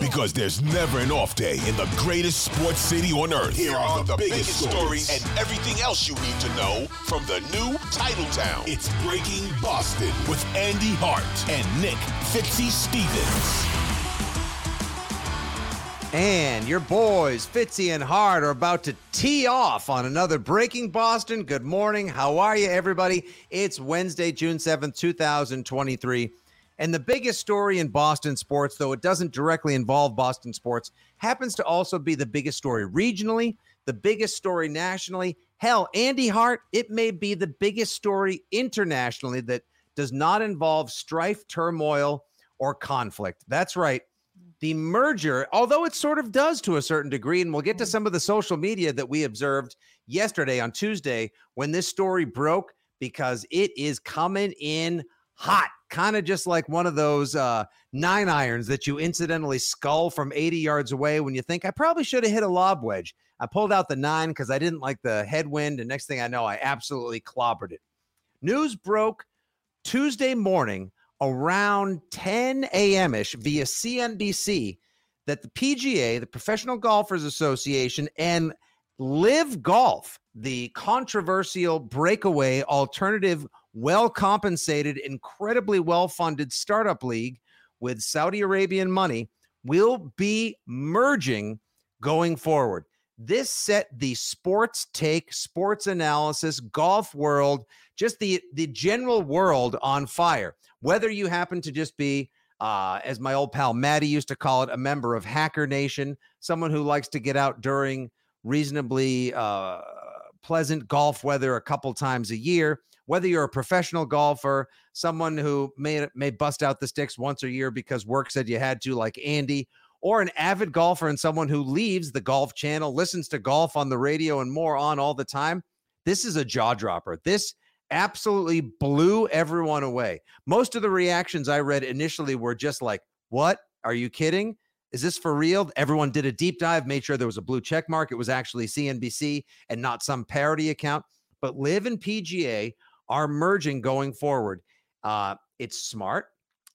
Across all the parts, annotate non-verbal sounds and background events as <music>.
Because there's never an off day in the greatest sports city on earth. Here are the, biggest, stories and everything else you need to know from the new Titletown. It's Breaking Boston with Andy Hart and Nick Fitzy Stevens. And your boys, Fitzy and Hart, are about to tee off on another Breaking Boston. Good morning. How are you, everybody? It's Wednesday, June 7th, 2023. And the biggest story in Boston sports, though it doesn't directly involve Boston sports, happens to also be the biggest story regionally, the biggest story nationally. Hell, Andy Hart, it may be the biggest story internationally that does not involve strife, turmoil, or conflict. That's right. The merger, although it sort of does to a certain degree, and we'll get to mm. some of the social media that we observed yesterday on Tuesday when this story broke, because it is coming in hot, kind of just like one of those uh, nine irons that you incidentally skull from 80 yards away when you think I probably should have hit a lob wedge. I pulled out the nine because I didn't like the headwind, and next thing I know, I absolutely clobbered it. News broke Tuesday morning around 10 a.m. ish via CNBC that the PGA, the Professional Golfers Association, and LIV Golf, the controversial breakaway alternative well compensated, incredibly well funded startup league with Saudi Arabian money will be merging going forward. This set the sports take, sports analysis, golf world, just the, the general world on fire. Whether you happen to just be, uh, as my old pal Maddie used to call it, a member of Hacker Nation, someone who likes to get out during reasonably uh, pleasant golf weather a couple times a year, whether you're a professional golfer, someone who may may bust out the sticks once a year because work said you had to, like Andy, or an avid golfer and someone who leaves the golf channel, listens to golf on the radio and more on all the time, this is a jaw dropper. This absolutely blew everyone away. Most of the reactions I read initially were just like, "What? Are you kidding?" Is this for real? Everyone did a deep dive, made sure there was a blue check mark. It was actually CNBC and not some parody account. But LIV and PGA are merging going forward. Uh, it's smart.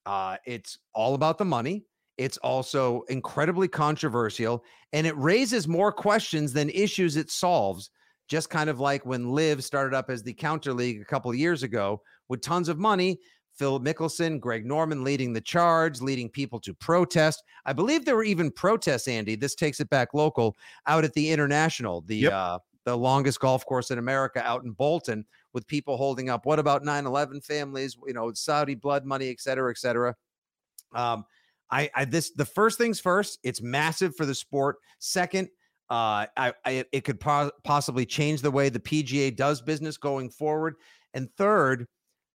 Uh, it's all about the money. It's also incredibly controversial and it raises more questions than issues it solves. Just kind of like when LIV started up as the counter league a couple of years ago with tons of money. Phil Mickelson, Greg Norman leading the charge, leading people to protest. I believe there were even protests, Andy. This takes it back local out at the International, the yep. uh, the longest golf course in America out in Bolton, with people holding up. What about 9 11 families, you know, Saudi blood money, et cetera, et cetera. Um, I, I, this, the first things first, it's massive for the sport. Second, uh, I, I it could po- possibly change the way the PGA does business going forward. And third,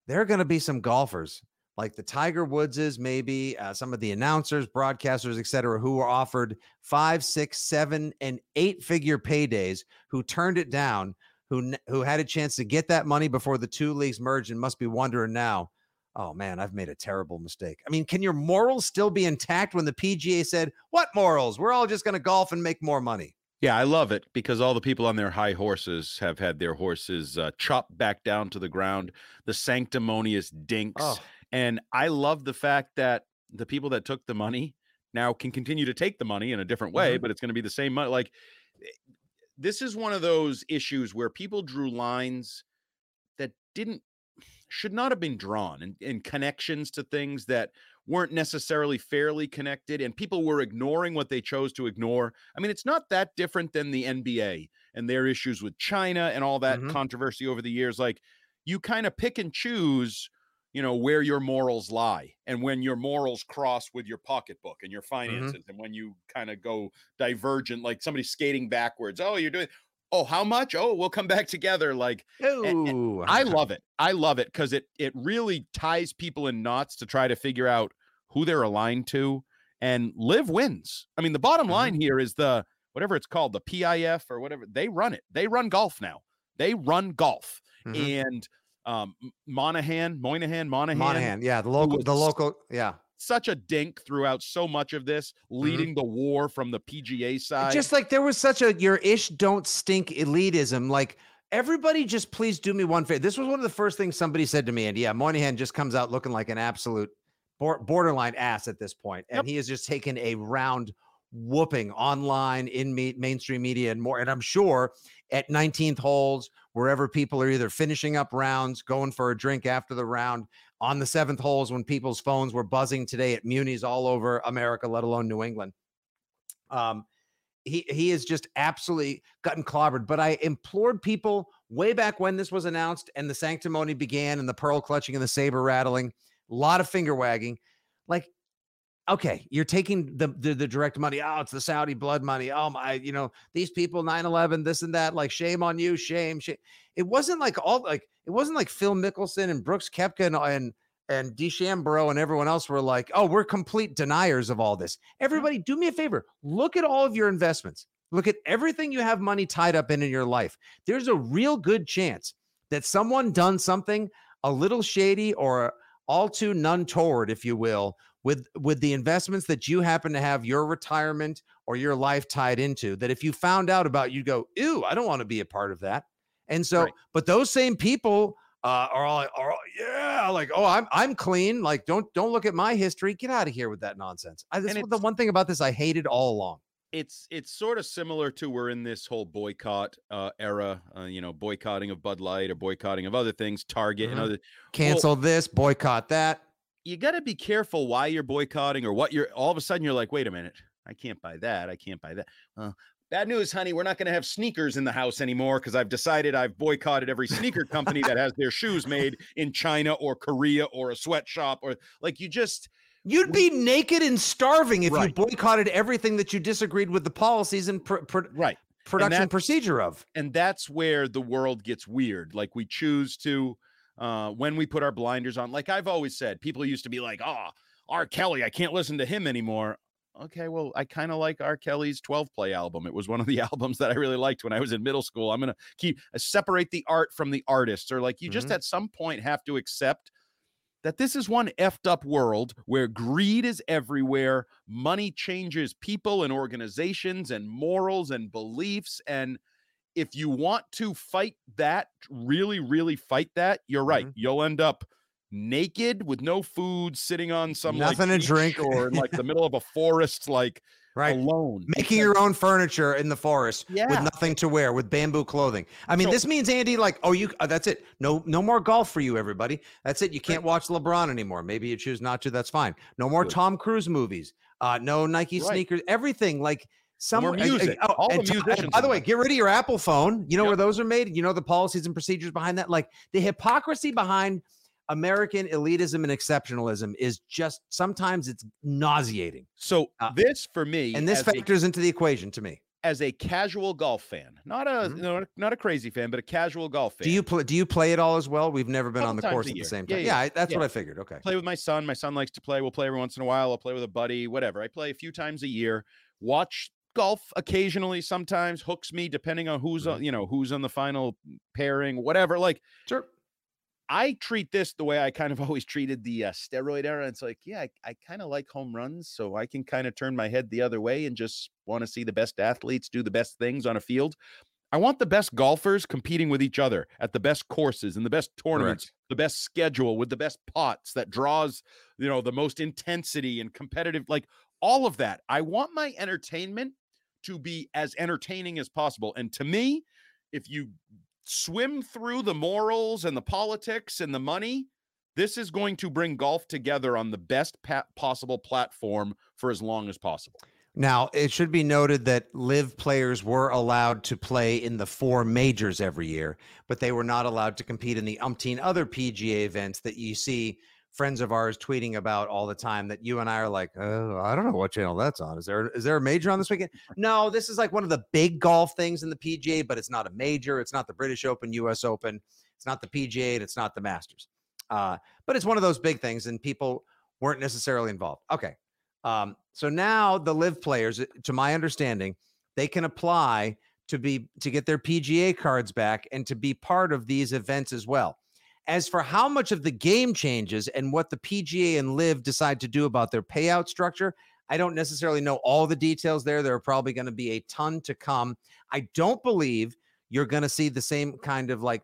there are going to be some golfers like the Tiger Woodses, maybe uh, some of the announcers, broadcasters, et cetera, who were offered five, six, seven, and eight figure paydays, who turned it down who who had a chance to get that money before the two leagues merged and must be wondering now, oh man, I've made a terrible mistake. I mean, can your morals still be intact when the PGA said, "What morals? We're all just going to golf and make more money." Yeah, I love it because all the people on their high horses have had their horses uh, chopped back down to the ground. The sanctimonious dinks, oh. And I love the fact that the people that took the money now can continue to take the money in a different way, mm-hmm. but it's going to be the same money. Like this is one of those issues where people drew lines that didn't should not have been drawn and, and connections to things that weren't necessarily fairly connected and people were ignoring what they chose to ignore. I mean, it's not that different than the NBA and their issues with China and all that mm-hmm. controversy over the years. Like you kind of pick and choose, you know, where your morals lie and when your morals cross with your pocketbook and your mm-hmm. finances mm-hmm. and when you kind of go divergent, like somebody skating backwards. Oh, you're doing oh how much oh we'll come back together like and, and i <laughs> love it i love it because it it really ties people in knots to try to figure out who they're aligned to and LIV wins i mean the bottom line mm-hmm. here is the whatever it's called the pif or whatever they run it they run golf now they run golf mm-hmm. and um monahan moynihan monahan monahan yeah the local the local yeah such a dink throughout so much of this, mm-hmm. leading mm-hmm. the war from the PGA side. Just like there was such a your ish don't stink elitism. Like everybody just please do me one favor. This was one of the first things somebody said to me. And yeah, Moynihan just comes out looking like an absolute borderline ass at this point, And yep. he has just taken a round whooping online in me- mainstream media and more. And I'm sure at 19th holes, wherever people are either finishing up rounds, going for a drink after the round, on the seventh holes when people's phones were buzzing today at munis all over America, let alone New England. Um, he he has just absolutely gotten clobbered. But I implored people way back when this was announced and the sanctimony began and the pearl clutching and the saber rattling, a lot of finger wagging. Like okay, you're taking the, the, the direct money. Oh, it's the Saudi blood money. Oh my, you know, these people 9/11, this and that. Like shame on you, shame, shame. It wasn't like all like it wasn't like Phil Mickelson and Brooks Koepka and and and DeChambeau and everyone else were like, oh, we're complete deniers of all this. Everybody, do me a favor. Look at all of your investments. Look at everything you have money tied up in in your life. There's a real good chance that someone done something a little shady or all too none toward, if you will, with with the investments that you happen to have your retirement or your life tied into that if you found out about you go ew i don't want to be a part of that and so right. but those same people uh, are all, are all yeah like oh i'm i'm clean like don't don't look at my history get out of here with that nonsense I, that's the one thing about this i hated all along it's it's sort of similar to we're in this whole boycott uh, era, uh, you know, boycotting of Bud Light or boycotting of other things, Target mm-hmm. and other. Cancel well, this, boycott that you got to be careful why you're boycotting or what you're all of a sudden you're like, wait a minute, I can't buy that. I can't buy that. Uh, bad news, honey. We're not going to have sneakers in the house anymore because I've decided I've boycotted every sneaker company that has their shoes made <laughs> in China or Korea or a sweatshop or like you just. You'd be naked and starving if right. you boycotted everything that you disagreed with the policies and pr- pr- right production procedure of. And that's where the world gets weird. Like we choose to uh, when we put our blinders on. Like I've always said, people used to be like, oh, R. Kelly, I can't listen to him anymore. Okay, well, I kind of like R. Kelly's 12 play album. It was one of the <laughs> albums that I really liked when I was in middle school. I'm going to keep uh, separate the art from the artists, or like you mm-hmm. just at some point have to accept that this is one effed up world where greed is everywhere, money changes people and organizations and morals and beliefs. And if you want to fight that, really, really fight that, you're right. Mm-hmm. You'll end up naked with no food, sitting on some nothing like, to drink, or in like the <laughs> middle of a forest, like right alone, making your own furniture in the forest yeah. with nothing to wear, with bamboo clothing. I mean, so, this means Andy, like, oh, you, uh, that's it. No, no more golf for you, everybody. That's it. You can't watch LeBron anymore. Maybe you choose not to. That's fine. No more. Tom Cruise movies. Uh, no Nike right. sneakers. Everything like some More music. Uh, oh, all the musicians. by the way, get rid of your Apple phone. You know yep. where those are made. You know the policies and procedures behind that. Like the hypocrisy behind American elitism and exceptionalism is just sometimes it's nauseating. So uh, this for me, and this factors a, into the equation to me as a casual golf fan, not a mm-hmm. no, not a crazy fan, but a casual golf fan. Do you play? Do you play it all as well? We've never been on the course at the same time. Yeah, yeah, yeah that's yeah. what I figured. Okay, play with my son. My son likes to play. We'll play every once in a while. I'll play with a buddy. Whatever. I play a few times a year. Watch golf occasionally sometimes hooks me depending on who's on mm-hmm. you know who's on the final pairing whatever like sure i treat this the way i kind of <laughs> always treated the uh, steroid era it's like yeah i, I kind of like home runs so i can kind of turn my head the other way and just want to see the best athletes do the best things on a field i want the best golfers competing with each other at the best courses and the best tournaments Correct. the best schedule with the best pots that draws you know the most intensity and competitive like all of that i want my entertainment to be as entertaining as possible. And to me, if you swim through the morals and the politics and the money, this is going to bring golf together on the best possible platform for as long as possible. Now, it should be noted that LIV players were allowed to play in the four majors every year, but they were not allowed to compete in the umpteen other PGA events that you see friends of ours tweeting about all the time that you and I are like, oh, I don't know what channel that's on. Is there is there a major on this weekend? No, this is like one of the big golf things in the PGA, but it's not a major. It's not the British Open, US Open. It's not the PGA and it's not the Masters. Uh, but it's one of those big things, and people weren't necessarily involved. Okay. Um, so now the LIV players, to my understanding, they can apply to be to get their PGA cards back and to be part of these events as well. As for how much of the game changes and what the PGA and LIV decide to do about their payout structure, I don't necessarily know all the details there. There are probably going to be a ton to come. I don't believe you're going to see the same kind of like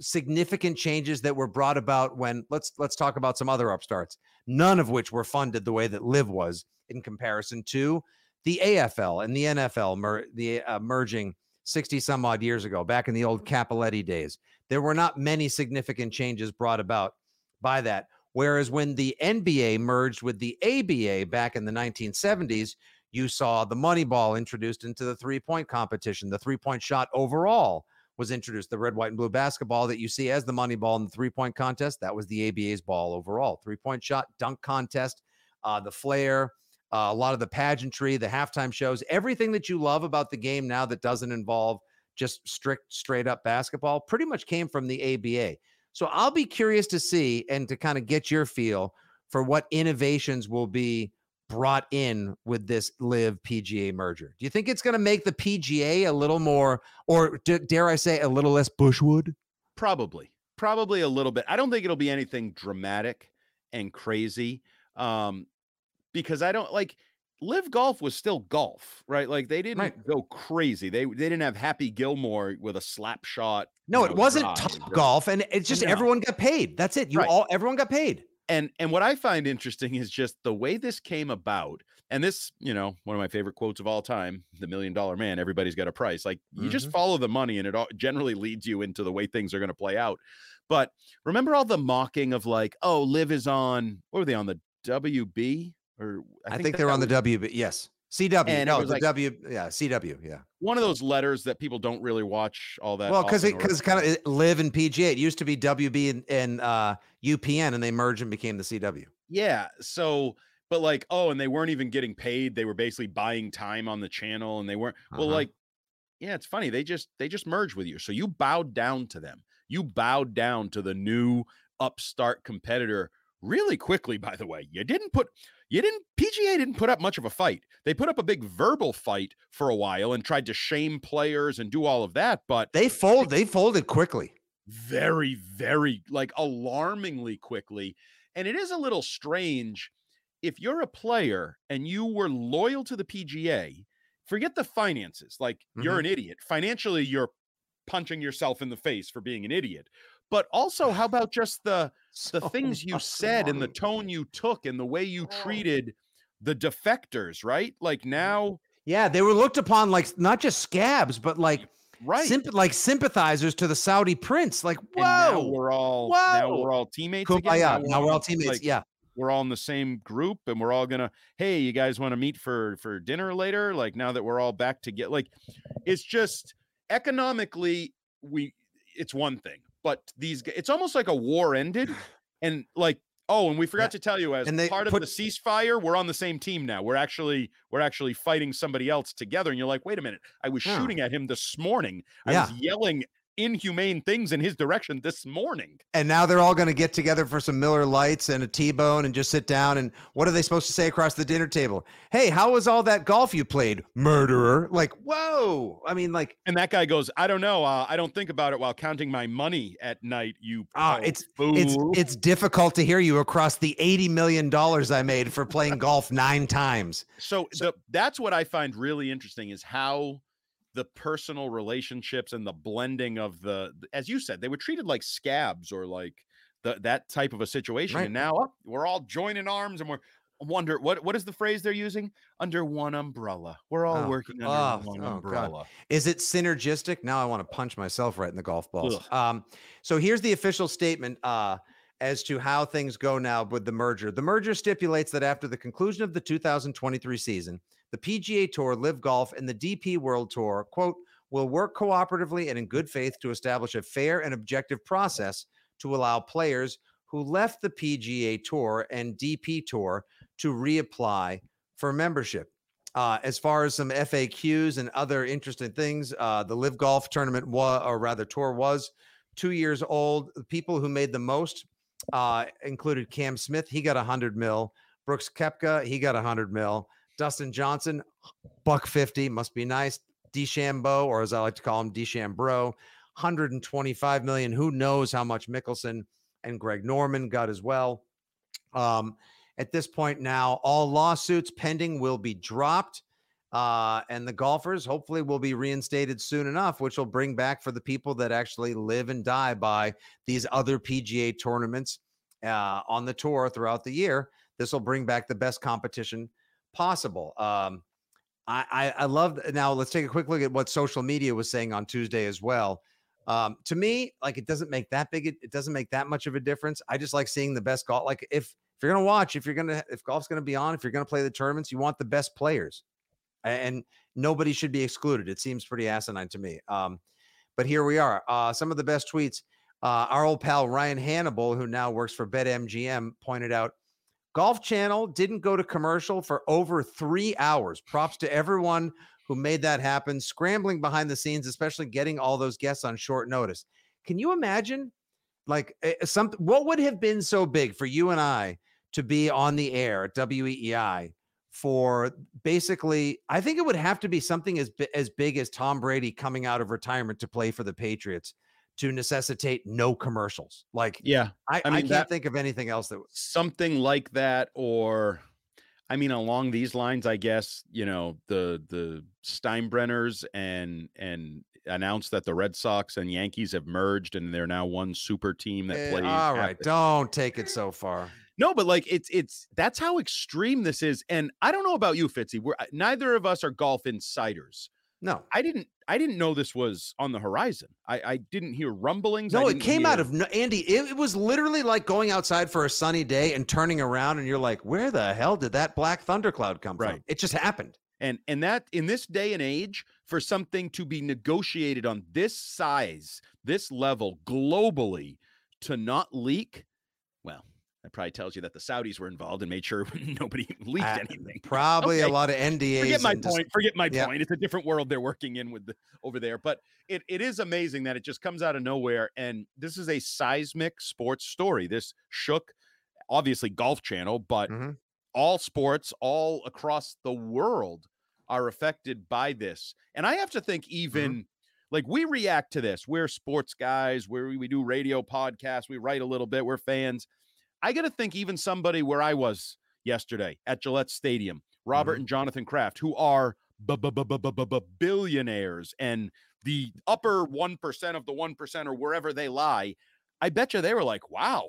significant changes that were brought about when let's let's talk about some other upstarts none of which were funded the way that LIV was in comparison to the AFL and the NFL mer- the uh, merging 60 some odd years ago back in the old Cappelletti days there were not many significant changes brought about by that whereas when the NBA merged with the ABA back in the 1970s you saw the money ball introduced into the three point competition the three point shot overall was introduced. The red, white, and blue basketball that you see as the money ball in the three point contest, that was the ABA's ball overall. Three point shot, dunk contest, uh, the flair, uh, a lot of the pageantry, the halftime shows, everything that you love about the game now that doesn't involve just strict, straight up basketball pretty much came from the ABA. So I'll be curious to see and to kind of get your feel for what innovations will be brought in with this LIV PGA merger? Do you think it's going to make the PGA a little more, or d- dare I say, a little less Bushwood? Probably, probably a little bit. I don't think it'll be anything dramatic and crazy, um, because I don't like LIV golf was still golf, right? Like they didn't right. go crazy. They they didn't have Happy Gilmore with a slap shot. No, it know, wasn't drive, top golf, and it's just no. everyone got paid. That's it. You right. all everyone got paid and and what i find interesting is just the way this came about and this you know one of my favorite quotes of all time the million dollar man everybody's got a price like you mm-hmm. just follow the money and it all generally leads you into the way things are going to play out but remember all the mocking of like oh LIV is on what were they on the wb or i, I think, think they're on the wb yes CW. And no, the like, W. Yeah, CW. Yeah. One of those letters that people don't really watch all that. Well, because it because kind of live in PGA. It used to be WB and, and uh, UPN, and they merged and became the CW. Yeah. So, but like, oh, and they weren't even getting paid. They were basically buying time on the channel, and they weren't. Uh-huh. Well, like, yeah, it's funny. They just they just merged with you, so you bowed down to them. You bowed down to the new upstart competitor really quickly. By the way, you didn't put you didn't PGA didn't put up much of a fight. They put up a big verbal fight for a while and tried to shame players and do all of that, but they fold they folded quickly. Very very like alarmingly quickly. And it is a little strange if you're a player and you were loyal to the PGA, forget the finances. Like mm-hmm. you're an idiot. Financially you're punching yourself in the face for being an idiot but also how about just the <sighs> the so things you said and the tone you took and the way you oh. treated the defectors right like mm-hmm. now yeah they were looked upon like not just scabs but like right symp- like sympathizers to the saudi prince like whoa now we're all whoa. now we're all teammates again. Now, now we're all teammates like, yeah we're all in the same group and we're all gonna hey you guys want to meet for for dinner later like now that we're all back to get like it's just economically we it's one thing but these it's almost like a war ended <laughs> and like oh and we forgot yeah. to tell you as and part put, of the ceasefire we're on the same team now we're actually we're actually fighting somebody else together and you're like wait a minute i was yeah. shooting at him this morning i yeah. was yelling inhumane things in his direction this morning. And now they're all going to get together for some Miller Lites and a T-bone and just sit down. And what are they supposed to say across the dinner table? Hey, how was all that golf you played, murderer? Like, whoa! I mean, like, and that guy goes, I don't know. Uh, I don't think about it while counting my money at night. You, ah, uh, it's fool. it's it's difficult to hear you across the eighty million dollars I made for playing golf nine times. So, so the, that's what I find really interesting is how the personal relationships and the blending of the as you said they were treated like scabs or like the, that type of a situation right. and now oh, we're all joining arms and we're wonder what what is the phrase they're using? Under one umbrella. We're all Oh, working under oh, one oh, God. umbrella. Is it synergistic? Now I want to punch myself right in the golf balls. Um, so here's the official statement uh, as to how things go now with the merger. The merger stipulates that after the conclusion of the 2023 season, the PGA Tour, LIV Golf, and the DP World Tour, quote, will work cooperatively and in good faith to establish a fair and objective process to allow players who left the PGA Tour and DP Tour to reapply for membership. Uh, as far as some FAQs and other interesting things, uh, the LIV Golf tournament was, or rather, tour was two years old. The people who made the most uh, included Cam Smith. He got a hundred mil. Brooks Koepka. He got a hundred mil. Dustin Johnson, buck fifty. Must be nice. DeChambeau, or as I like to call him, DeChambro, 125 million. Who knows how much Mickelson and Greg Norman got as well. Um, at this point now, all lawsuits pending will be dropped. Uh, and the golfers hopefully will be reinstated soon enough, which will bring back for the people that actually live and die by these other PGA tournaments uh, on the tour throughout the year. This will bring back the best competition possible. Um, I, I, I love now. Let's take a quick look at what social media was saying on Tuesday as well. Um, to me, like it doesn't make that big. It doesn't make that much of a difference. I just like seeing the best golf. Like if if you're gonna watch, if you're gonna if golf's gonna be on, if you're gonna play the tournaments, you want the best players, and nobody should be excluded. It seems pretty asinine to me. Um, but here we are. Uh, some of the best tweets. Uh, our old pal Ryan Hannable, who now works for BetMGM, pointed out Golf Channel didn't go to commercial for over three hours. Props to everyone who made that happen, scrambling behind the scenes, especially getting all those guests on short notice. Can you imagine, like, some what would have been so big for you and I to be on the air at WEEI for basically? I think it would have to be something as as big as Tom Brady coming out of retirement to play for the Patriots to necessitate no commercials. Like, yeah, I, I, I can't that- think of anything else that. something like that or i mean along these lines i guess you know the the steinbrenners and and announced that the red sox and yankees have merged and they're now one super team that Eh, plays All right, don't take it so far. No but like it's it's that's how extreme this is and i don't know about you fitzy we're uh, neither of us are golf insiders No, i didn't i didn't know this was on the horizon i i didn't hear rumblings no, it came out of Andy. It, it was literally like going outside for a sunny day and turning around, and you're like, "Where the hell did that black thundercloud come from?" Right. It just happened. and and that in this day and age for something to be negotiated on this size this level globally to not leak that probably tells you that the saudis were involved and made sure <laughs> nobody leaked Uh, anything. <laughs> Probably a lot of NDAs. forget my and just- point forget my yeah. point. It's a different world they're working in with the over there. But it, it is amazing that it just comes out of nowhere and this is a seismic sports story. This shook obviously golf channel but Mhm. all sports all across the world are affected by this. And i have to think even like we react to this. We're sports guys. We, we do radio podcasts. We write a little bit. We're fans i gotta think even somebody where i was yesterday at gillette stadium robert and jonathan kraft who are billionaires and the upper 1% of the 1% or wherever they lie i bet you they were like wow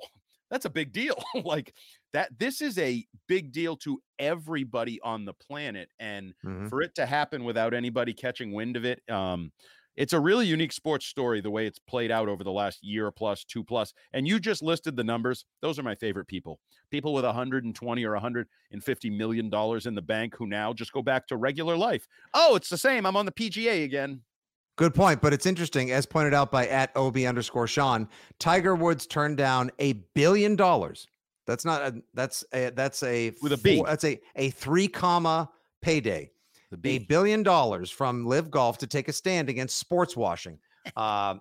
that's a big deal <laughs> like that this is a big deal to everybody on the planet and Mhm. for it to happen without anybody catching wind of it um it's a really unique sports story the way it's played out over the last year plus two plus and you just listed the numbers those are my favorite people people with 120 or 150 million dollars in the bank who now just go back to regular life oh it's the same i'm on the pga again Good point, but it's interesting, as pointed out by at ob underscore Sean. Tiger Woods turned down a billion dollars. That's not a that's a that's a With a B. four- That's a a three comma payday. The a billion dollars from LIV Golf to take a stand against sports washing. Uh,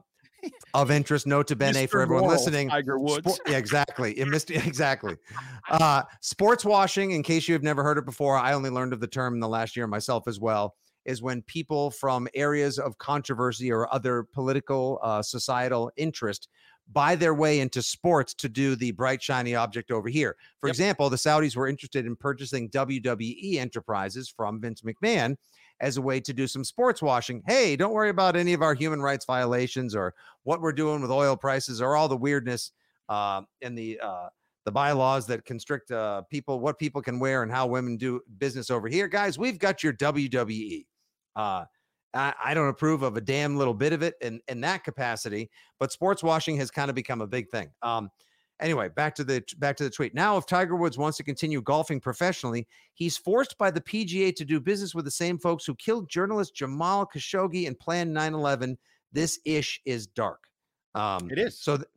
of interest, note to bene for everyone listening. tiger woods yeah, exactly. It missed <laughs> exactly. <laughs> Uh, sports washing, in case you have never heard it before, I only learned of the term in the last year myself as well. Is when people from areas of controversy or other political, uh, societal interest buy their way into sports to do the bright, shiny object over here. For Yep. example, the Saudis were interested in purchasing WWE enterprises from Vince McMahon as a way to do some sports washing. Hey, don't worry about any of our human rights violations or what we're doing with oil prices or all the weirdness uh, and the uh, the bylaws that constrict uh, people, what people can wear, and how women do business over here. Guys, we've got your WWE. I, I don't approve of a damn little bit of it in, in that capacity, but sports washing has kind of become a big thing. Um, anyway, back to the back to the tweet. Now, if Tiger Woods wants to continue golfing professionally, he's forced by the PGA to do business with the same folks who killed journalist Jamal Khashoggi and planned 9/11. This ish is dark. Um, it is. So th-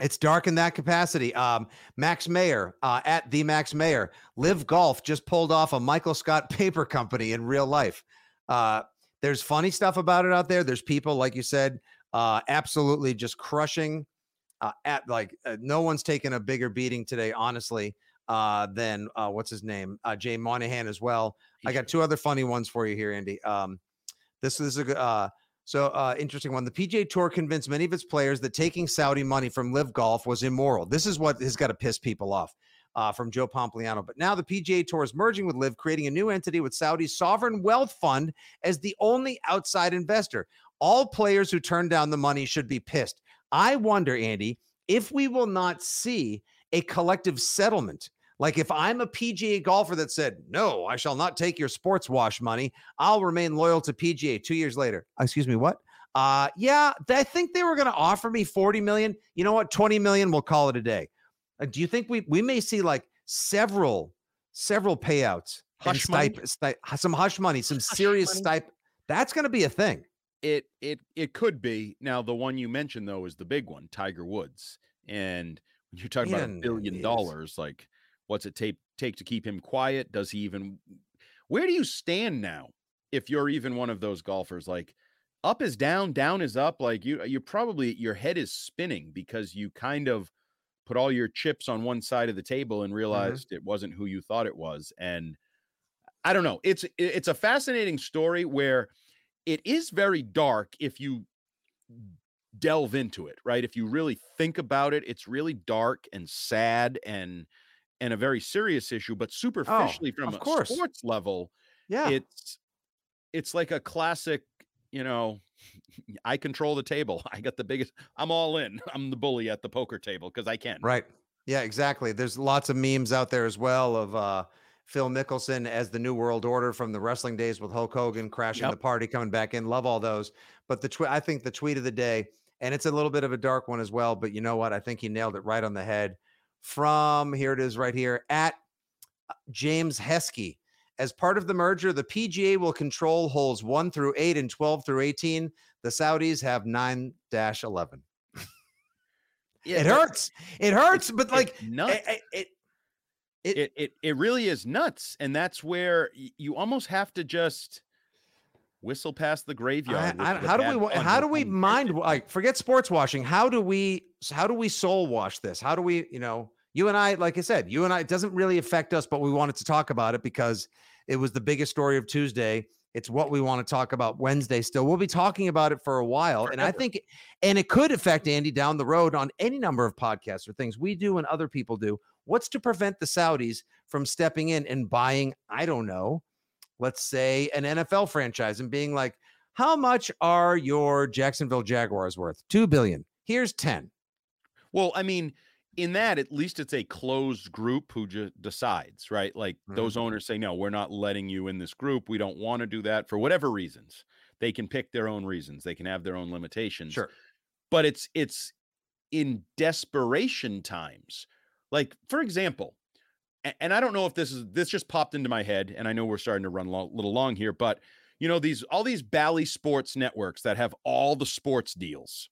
it's dark in that capacity. Um, Max Mayer uh, at the Max Mayer, LIV Golf just pulled off a Michael Scott paper company in real life. Uh, there's funny stuff about it out there. There's people, like you said, uh, absolutely just crushing. Uh, at like uh, no one's taken a bigger beating today, honestly, uh, than uh, what's his name, uh, Jay Monahan as well. I got two other funny ones for you here, Andy. Um, this is a uh, so uh, interesting one. The PGA Tour convinced many of its players that taking Saudi money from LIV Golf was immoral. This is what has got to piss people off. Uh, from Joe Pompliano. But now the PGA Tour is merging with LIV, creating a new entity with Saudi's sovereign wealth fund as the only outside investor. All players who turn down the money should be pissed. I wonder, Andy, if we will not see a collective settlement. Like if I'm a PGA golfer that said, no, I shall not take your sports wash money, I'll remain loyal to PGA two years later. Excuse me, what? Uh, yeah, I think they were going to offer me 40 million. You know what? 20 million, we'll call it a day. Uh, do you think we we may see like several several payouts, hush money, some hush money, some <laughs> hush serious stipend? That's going to be a thing. It it it could be. Now the one you mentioned though is the big one, Tiger Woods, and when you're talking about a billion dollars, like what's it take take to keep him quiet? Does he even? Where do you stand now? If you're even one of those golfers, like up is down, down is up. Like you, you probably your head is spinning because you kind of put all your chips on one side of the table and mm-hmm. realized mm-hmm. it wasn't who you thought it was. And I don't know. It's it's a fascinating story where it is very dark if you delve into it, right? If you really think about it, it's really dark and sad and and a very serious issue, but oh, superficially oh, from a course. sports level, yeah, it's it's like a classic, you know, I control the table. <laughs> I got the biggest. I'm all in. <laughs> I'm the bully at the poker table because I can. Right. Yeah. Exactly. There's lots of memes out there as well of uh, Phil Mickelson as the New World Order from the wrestling days with Hulk Hogan crashing yep. the party, coming back in. Love all those. But the tweet, I think the tweet of the day, and it's a little bit of a dark one as well. But you know what? I think he nailed it right on the head. From here it is right here at uh, James Heskey. As part of the merger, the PGA will control holes 1 through 8 and 12 through 18. The Saudis have 9 11. Yeah, it hurts. It hurts, but like nuts. It, it, it, it, it, it really is nuts. And that's where you almost have to just whistle past the graveyard. I, I, how do we how do we mind like forget sports washing? How do we how do we soul wash this? How do we, you know, you and I, like I said, you and I, it doesn't really affect us, but we wanted to talk about it because it was the biggest story of Tuesday. It's what we want to talk about Wednesday still. We'll be talking about it for a while. Forever. And I think, and it could affect Andy down the road on any number of podcasts or things we do and other people do. What's to prevent the Saudis from stepping in and buying, I don't know, let's say an NFL franchise and being like, how much are your Jacksonville Jaguars worth? Two billion. Here's 10. Well, I mean, in that, at least it's a closed group who just decides, right? Like mm-hmm. those owners say, no, we're not letting you in this group. We don't want to do that for whatever reasons. They can pick their own reasons. They can have their own limitations. Sure. But it's it's in desperation times. Like, for example, and I don't know if this is this just popped into my head, and I know we're starting to run a little long here, but you know these all these Bally Sports networks that have all the sports deals,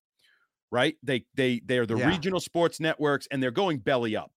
right? They they they are the yeah. regional sports networks, and they're going belly up.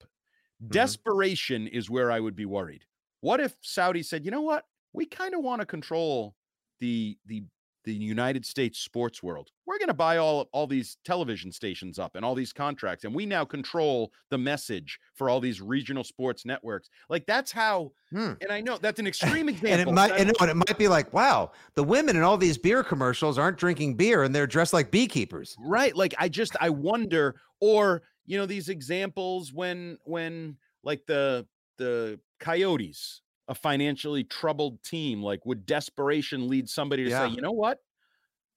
Mm-hmm. Desperation is where I would be worried. What if Saudi said, you know what, we kind of want to control the the the United States sports world. We're going to buy all all these television stations up and all these contracts and we now control the message for all these regional sports networks. Like that's how hmm. and I know that's an <laughs> extreme example. and it might and it might be like, wow, the women in all these beer commercials aren't drinking beer and they're dressed like beekeepers. Right? Like I just I wonder or you know these examples when when like the the coyotes a financially troubled team? Like, would desperation lead somebody to yeah. say, you know what?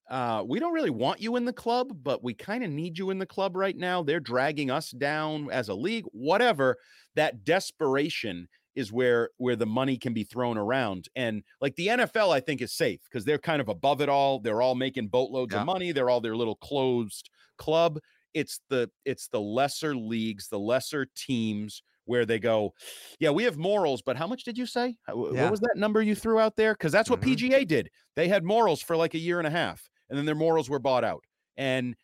uh, we don't really want you in the club, but we kind of need you in the club right now. They're dragging us down as a league, whatever. That desperation is where where the money can be thrown around. And like the NFL, I think is safe because they're kind of above it all. They're all making boatloads yeah. of money. They're all their little closed club. It's the it's the lesser leagues, the lesser teams where they go, yeah, we have morals, but how much did you say? Yeah. What was that number you threw out there? Because that's what mm-hmm. PGA did. They had morals for like a year and a half, and then their morals were bought out. And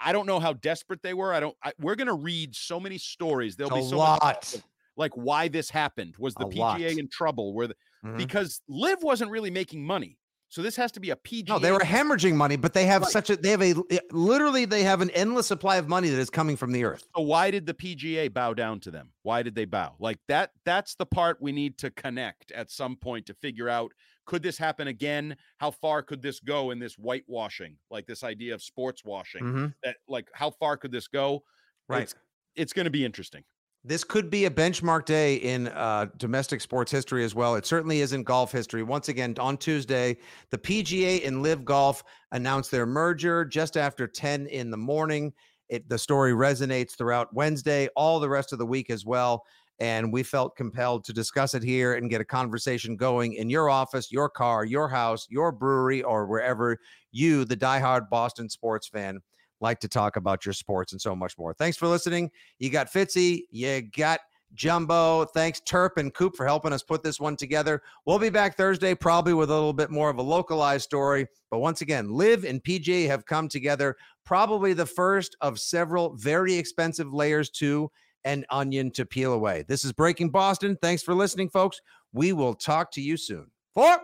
I don't know how desperate they were. I don't. I, we're gonna read so many stories. There'll a be so lot. Much, like why this happened. Was the a PGA lot. in trouble? Where the, mm-hmm. because LIV wasn't really making money. So this has to be a PGA. No, they were hemorrhaging money, but they have right. such a they have a literally they have an endless supply of money that is coming from the earth. So why did the PGA bow down to them? Why did they bow? Like that that's the part we need to connect at some point to figure out could this happen again? How far could this go in this whitewashing? Like this idea of sports washing. Mm-hmm. That like how far could this go? Right. It's, it's going to be interesting. This could be a benchmark day in uh, domestic sports history as well. It certainly is in golf history. Once again, on Tuesday, the PGA and LIV Golf announced their merger just after 10 in the morning. It, the story resonates throughout Wednesday, all the rest of the week as well. And we felt compelled to discuss it here and get a conversation going in your office, your car, your house, your brewery, or wherever you, the diehard Boston sports fan, like to talk about your sports and so much more. Thanks for listening. You got Fitzy, you got Jumbo. Thanks, Terp and Coop, for helping us put this one together. We'll be back Thursday, probably with a little bit more of a localized story. But once again, LIV and PJ have come together, probably the first of several very expensive layers to an onion to peel away. This is Breaking Boston. Thanks for listening, folks. We will talk to you soon. Four.